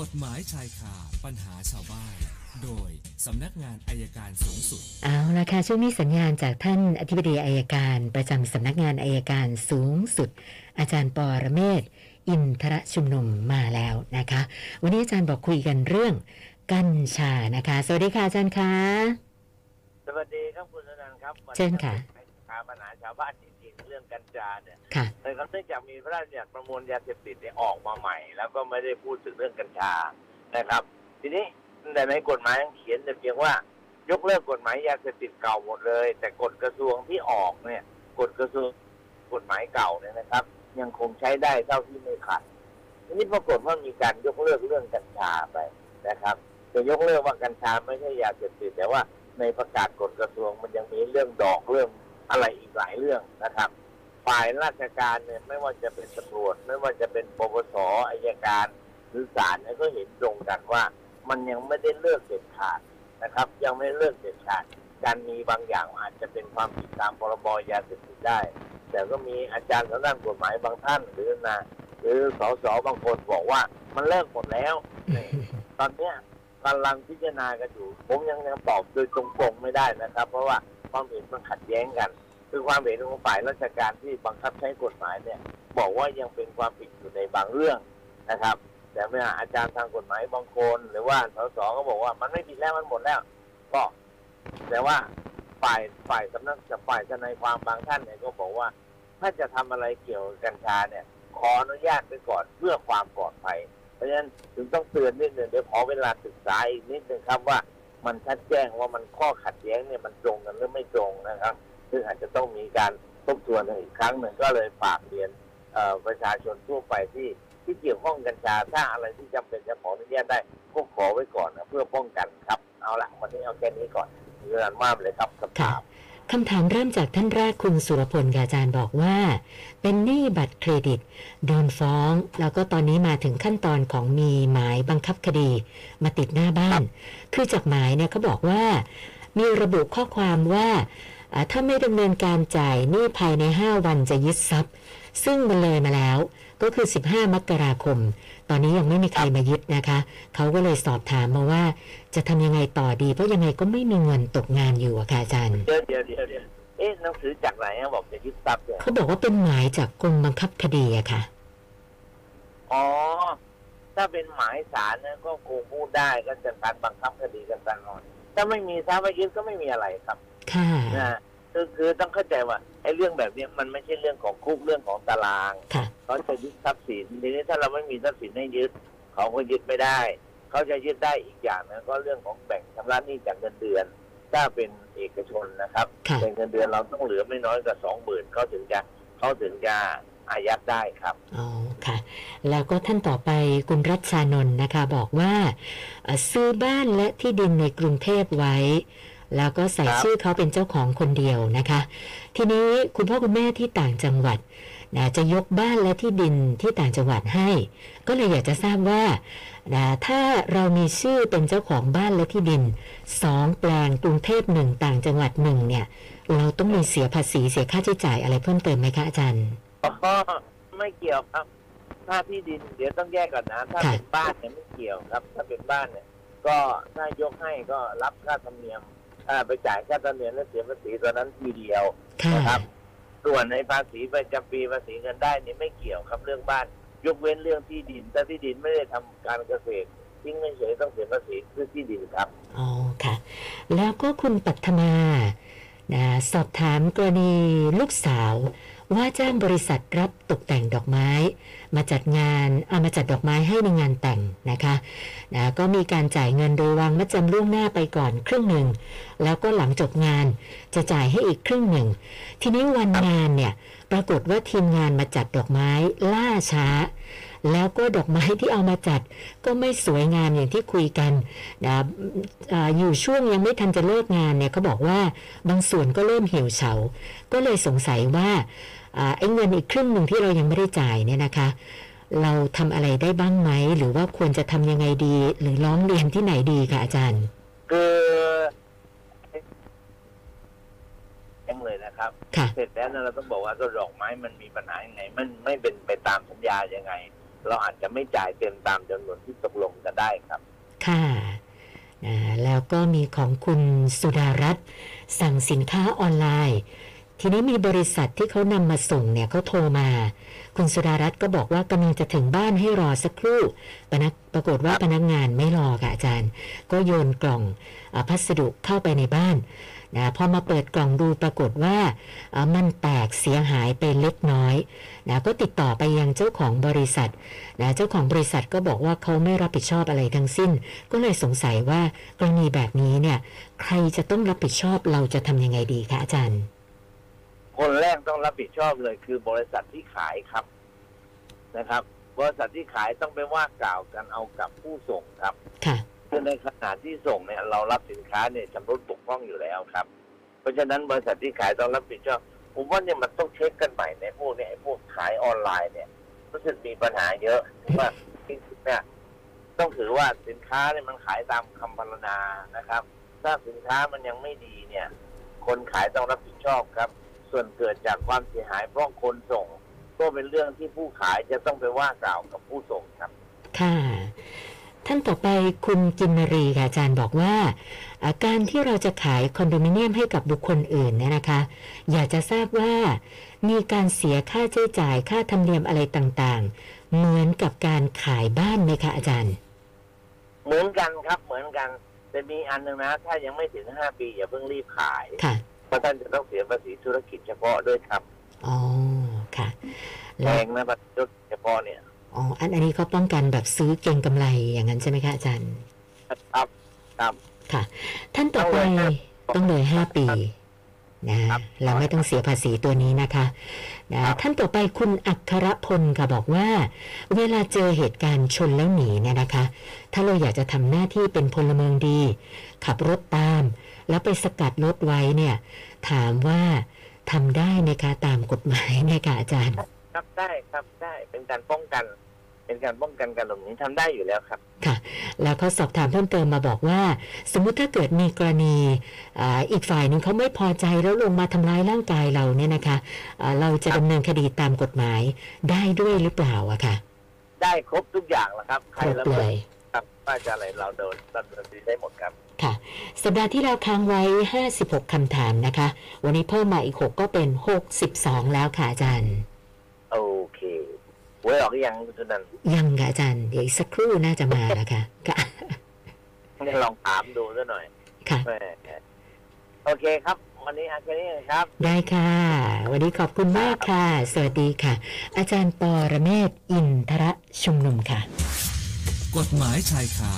กฎหมายชายคาปัญหาชาวบ้าน โดยสำนักงานอายการสูงสุด เอาละค่ะช่วงนี้สัญญาณจากท่านอธิบดีอายการประจำสำนักงานอายการสูงสุด อาจารย์ปอระเมศวร์อินทรชุมนุมมาแล้วนะคะ วันนี้อาจารย์บอกคุยกันเรื่องกัญชานะคะ สวัสดีค่ะอาจารย์คะสวัสดีครับคุณธนันท์ครับเชิญค่ะปัญหาปัญหาชาวบ้านจริงๆ เรื่องกัญชาเนี่ยค่ะในเนื่องจากมีพระราชบัญญัติประมวลยาเสพติดเนี่ยออกมาใหม่ แล้วก็ไม่ได้พูดถึงเรื่องกัญชานะครับ ทีนี้แต่ในกฎหมายเขียนแต่เพียงว่ายกเลิกกฎหมายยาเสพติดเก่าหมดเลย แต่กฎกระทรวงที่ออกเนี่ยกฎกระทรวงกฎหมายเก่าเนี่ยนะครับ ยังคงใช้ได้เท่าที่ไม่ขาดทีนี้ปรากฏว่ามีการยกเลิกเรื่องกัญชาไปนะครับจะยกเลิกว่ากัญชาไม่ใช่ยาเสพติดแต่ว่าในประกาศกฎกระทรวงมันยังมีเรื่องดอกเรื่อง อะไรอีกหลายเรื่องนะครับ ฝ่ายราชการเนี่ยไม่ว่าจะเป็นตำรวจ ไม่ว่าจะเป็นปปสอายการ หรือศาลเนี่ยก็เห็นตรงกันว่า มันยังไม่ได้เลิกเด็ดขาดนะครับ ยังไม่เลิกเด็ดขาดการมีบางอย่างอาจจะเป็นความผิดตามพรบยาเสพติดได้ แต่ก็มีอาจารย์ทางด้านกฎหมายบางท่านหรือนะหรือสสบางคนบอกว่ามันเลิกหมดแล้ว ตอนเนี้ย กำลังพิจารณากันอยู่ ผมยังยังตอบโดยตรงๆไม่ได้นะครับ เพราะว่าความเห็นมันขัดแย้งกัน คือความเห็นของฝ่ายราชการที่บังคับใช้กฎหมายเนี่ย บอกว่ายังเป็นความผิดอยู่ในบางเรื่องนะครับ แต่เมื่ออาจารย์ทางกฎหมายบางคน หรือว่าสสก็บอกว่ามันไม่ผิดแล้วมันหมดแล้ว ก็ แต่ว่าฝ่ายฝ่ายสำนักฝ่ายทนายความบางท่านเนี่ยก็บอกว่า ถ้าจะทำอะไรเกี่ยวกับกัญชาเนี่ย ขออนุญาตไปก่อนเพื่อความปลอดภัย เพราะฉะนั้นถึงต้องเตือนนิดหนึ่งเดี๋ยวขอเวลาศึกษาอีกนิดหนึ่งครับว่ามันชัดแจ้งว่ามันข้อขัดแย้งเนี่ยมันตรงกันหรือไม่ตรงนะครับ ซึ่งอาจจะต้องมีการทบทวนอีกครั้งหนึ่งก็เลยฝากเรียนประชาชนทั่วไปที่ที่เกี่ยวข้องกัญชาถ้าอะไรที่จำเป็นจะขออนุญาตได้ก็ขอไว้ก่อนนะเพื่อป้องกันครับ เอาละวันนี้เอาแค่นี้ก่อนมีเวลามากเลยครับคำค่ะถาม คำถามเริ่มจากท่านแรกคุณสุรพลอาจารย์บอกว่า เป็นหนี้บัตรเครดิต โดนฟ้อง แล้วก็ตอนนี้มาถึงขั้นตอนของมีหมายบังคับคดี มาติดหน้าบ้าน คือจากหมายเนี่ยเขาบอกว่า มีระบุข้อความว่าอ่าถ้าไม่ดำเนินการจ่ายหนี้ภายใน 5 วันจะยึดทรัพย์ ซึ่งมันเลยมาแล้ว ก็คือ 15 มกราคม ตอนนี้ยังไม่มีใครมายึดนะคะ เขาก็เลยสอบถามมาว่า จะทำยังไงต่อดี เพราะยังไงก็ไม่มีเงินตกงานอยู่อะค่ะอาจารย์เดี๋ยวเดี๋ยวเดี๋ยวเดี๋ยวเอ๊ะหนังสือจากไหนอะบอกจะยึดทรัพย์เนี่ยเขาบอกว่าเป็นหมายจากกรมบังคับคดีอะค่ะอ๋อถ้าเป็นหมายสารเนี่ยก็คงพูดได้ก็จะการบังคับคดีกันตลอดถ้าไม่มีทรัพย์ยึดก็ไม่มีอะไรครับ ค่ะนะ คือคือต้องเข้าใจว่าไอ้เรื่องแบบเนี้ยมันไม่ใช่เรื่องของคุกเรื่องของตารางค่ะเขาจะยึดทรัพย์สินทีนี้ถ้าเราไม่มีทรัพย์สินให้ยึดเขาก็ยึดไม่ได้ เขาจะยึดได้อีกอย่างนึงก็เรื่องของแบ่งชำระหนี้จากเงินเดือน ถ้าเป็นเอกชนนะครับค่ะเป็นเงินเดือนเราต้องเหลือไม่น้อยกว่าสองหมื่นเขาถึงจะเขาถึงจะอายัดได้ครับอ๋อค่ะ แล้วก็ท่านต่อไปคุณรัชชานนท์นะคะ บอกว่าเอ่อซื้อบ้านและที่ดินในกรุงเทพไว้ แล้วก็ใส่ครับชื่อเขาเป็นเจ้าของคนเดียวนะคะ ทีนี้คุณพ่อคุณแม่ที่ต่างจังหวัดนะจะยกบ้านและที่ดินที่ต่างจังหวัดให้ ก็เลยอยากจะทราบว่านะถ้าเรามีชื่อเป็นเจ้าของบ้านและที่ดินสองแปลงกรุงเทพหนึ่งต่างจังหวัดหนึ่งเนี่ย เราต้องมีเสียภาษีเสียค่าใช้จ่ายอะไรเพิ่มเติมไหมคะอาจารย์อ๋อไม่เกี่ยวครับ ถ้าที่ดินเดี๋ยวต้องแยกก่อนนะ ถ้าค่ะเป็นบ้านเนี่ยไม่เกี่ยวครับ ถ้าเป็นบ้านเนี่ย ก็ถ้ายกให้ก็รับค่าธรรมเนียมอ่า ไปจ่ายค่าธรรมเนียมและเสียภาษีตัวนั้นทีเดียวค่ะนะครับ ส่วนในภาษีประจำปีภาษีเงินได้นี่ไม่เกี่ยวครับเรื่องบ้าน ยกเว้นเรื่องที่ดินถ้าที่ดินไม่ได้ทำการเกษตรทิ้งเฉยๆต้องเสียภาษีคือที่ดินครับอ๋อค่ะ แล้วก็คุณปัทมานะสอบถามกรณีลูกสาว ว่าจ้างบริษัทรับตกแต่งดอกไม้ มาจัดงานเอามาจัดดอกไม้ให้ในงานแต่งนะคะนะก็มีการจ่ายเงินโดยวางมัดจำล่วงหน้าไปก่อนครึ่งหนึ่ง แล้วก็หลังจบงานจะจ่ายให้อีกครึ่งหนึ่ง ทีนี้วันงานเนี่ยปรากฏว่าทีมงานมาจัดดอกไม้ล่าช้า แล้วก็ดอกไม้ที่เอามาจัดก็ไม่สวยงามอย่างที่คุยกันนะอ่าอยู่ช่วงยังไม่ทันจะเลิกงานเนี่ยเขาบอกว่าบางส่วนก็เริ่มเหี่ยวเฉา ก็เลยสงสัยว่าอ่าไอ้เงินอีกครึ่งหนึ่งที่เรายังไม่ได้จ่ายเนี่ยนะคะเราทำอะไรได้บ้างไหม หรือว่าควรจะทำยังไงดี หรือร้องเรียนที่ไหนดีคะอาจารย์คือเองเลยนะครับค่ะเสร็จแล้วเนี่ยเราต้องบอกว่าก็ดอกไม้มันมีปัญหายังไง มันไม่เป็นไปตามสัญญายังไง เราอาจจะไม่จ่ายเต็มตามจำนวนที่ตกลงกันได้ครับ ค่ะนะแล้วก็มีของคุณสุดารัตน์สั่งสินค้าออนไลน์ ทีนี้มีบริษัทที่เขานำมาส่งเนี่ยเขาโทรมา คุณสุดารัตน์ก็บอกว่ากำลังจะถึงบ้านให้รอสักครู่ปนักปรากฏว่าพนักงานไม่รอค่ะอาจารย์ ก็โยนกล่องอาพัสดุเข้าไปในบ้านนะพอมาเปิดกล่องดูปรากฏว่าอ่ามันแตกเสียหายไปเล็กน้อยนะก็ติดต่อไปยังเจ้าของบริษัทนะเจ้าของบริษัทก็บอกว่าเขาไม่รับผิดชอบอะไรทั้งสิ้น ก็เลยสงสัยว่ากรณีแบบนี้เนี่ยใครจะต้องรับผิดชอบเราจะทำยังไงดีคะอาจารย์ คนแรกต้องรับผิดชอบเลยคือบริษัทที่ขายครับนะครับ บริษัทที่ขายต้องไปว่ากล่าวกันเอากับผู้ส่งครับค่ะคือในขณะที่ส่งเนี่ยเรารับสินค้าเนี่ยชำรุดบกพร่องอยู่แล้วครับ เพราะฉะนั้นบริษัทที่ขายต้องรับผิดชอบผมว่าเนี่ยมันต้องเช็คกันใหม่ในพวกเนี่ยไอ้พวกขายออนไลน์เนี่ยรู้สึกมีปัญหาเยอะว่าจริงๆเนี่ยต้องถือว่าสินค้าเนี่ยมันขายตามคำพรรณนานะครับ ถ้าสินค้ามันยังไม่ดีเนี่ย คนขายต้องรับผิดชอบครับ ส่วนเกิดจากความเสียหายเพราะคนส่ง ก็เป็นเรื่องที่ผู้ขายจะต้องไปว่ากล่าวกับผู้ส่งครับ ค่ะ ท่านต่อไปคุณกินนรีค่ะอาจารย์บอกว่าอ่าการที่เราจะขายคอนโดมิเนียมให้กับบุคคลอื่นเนี่ยนะคะ อยากจะทราบว่ามีการเสียค่าใช้จ่ายค่าธรรมเนียมอะไรต่างๆ เหมือนกับการขายบ้านไหมคะอาจารย์ เหมือนกันครับเหมือนกันแต่มีอันหนึ่งนะ ถ้ายังไม่ถึงห้าปีอย่าเพิ่งรีบขายค่ะเพ ราะท่านจะต้องเสียภาษีธุรกิจเฉพาะด้วยครับอ๋อค่ะแพแล้วงนะภาษีธุรกิจเฉพาะเนี่ยอ๋ออันอันนี้เขาป้องกันแบบซื้อเก็งกำไรอย่างนั้นใช่ไหมคะอาจารย์ ครับครับค่ะท่านต่อไปต้องเลยครับต้องเลยห้าปี นะครับเราไม่ต้องเสียภาษีตัวนี้นะคะนะครับท่านต่อไปคุณอัครพลค่ะบอกว่า เวลาเจอเหตุการณ์ชนแล้วหนีเนี่ยนะคะ ถ้าเราอยากจะทำหน้าที่เป็นพลเมืองดี ขับรถตาม แล้วไปสกัดรถไว้เนี่ย ถามว่าทำได้ไหมคะตามกฎหมายไหมคะอาจารย์ ครับได้ครับได้เป็นการป้องกัน เป็นการป้องกันการหลบหนีทำได้อยู่แล้วครับแล้วเขาสอบถามเพิ่มเติมมาบอกว่า สมมุติถ้าเกิดมีกรณีอ่าอีกฝ่ายหนึ่งเขาไม่พอใจแล้วลงมาทำร้ายร่างกายเราเนี่ยนะคะอ่าเราจะดำเนินคดีตามกฎหมายได้ด้วยหรือเปล่าอะค่ะ ได้ครบทุกอย่างแล้วครับใคครรบละเลเมิดยครับว่าจะอะไรเราโดนดำเนินคดีได้หมดครับค่ะสัปดาห์ที่เราค้างไว้ 56คำถามนะคะ วันนี้เพิ่มมาอีก 6 ก็เป็น 62 แล้วค่ะอาจารย์โอเค หวยออกหรือยังคุณสุนันท์ยังค่ะอาจารย์เดี๋ยวอีกสักครู่น่าจะมานะคะค่ะ ลองถามดูซะหน่อยค่ะแหมโอเคครับ วันนี้อาแค่นี้นะครับ ได้ค่ะ วันนี้ขอบคุณมากค่ะ สวัสดีค่ะ อาจารย์ปอระเมศวร์อินทระชุมนุมค่ะ กฎหมายชายคา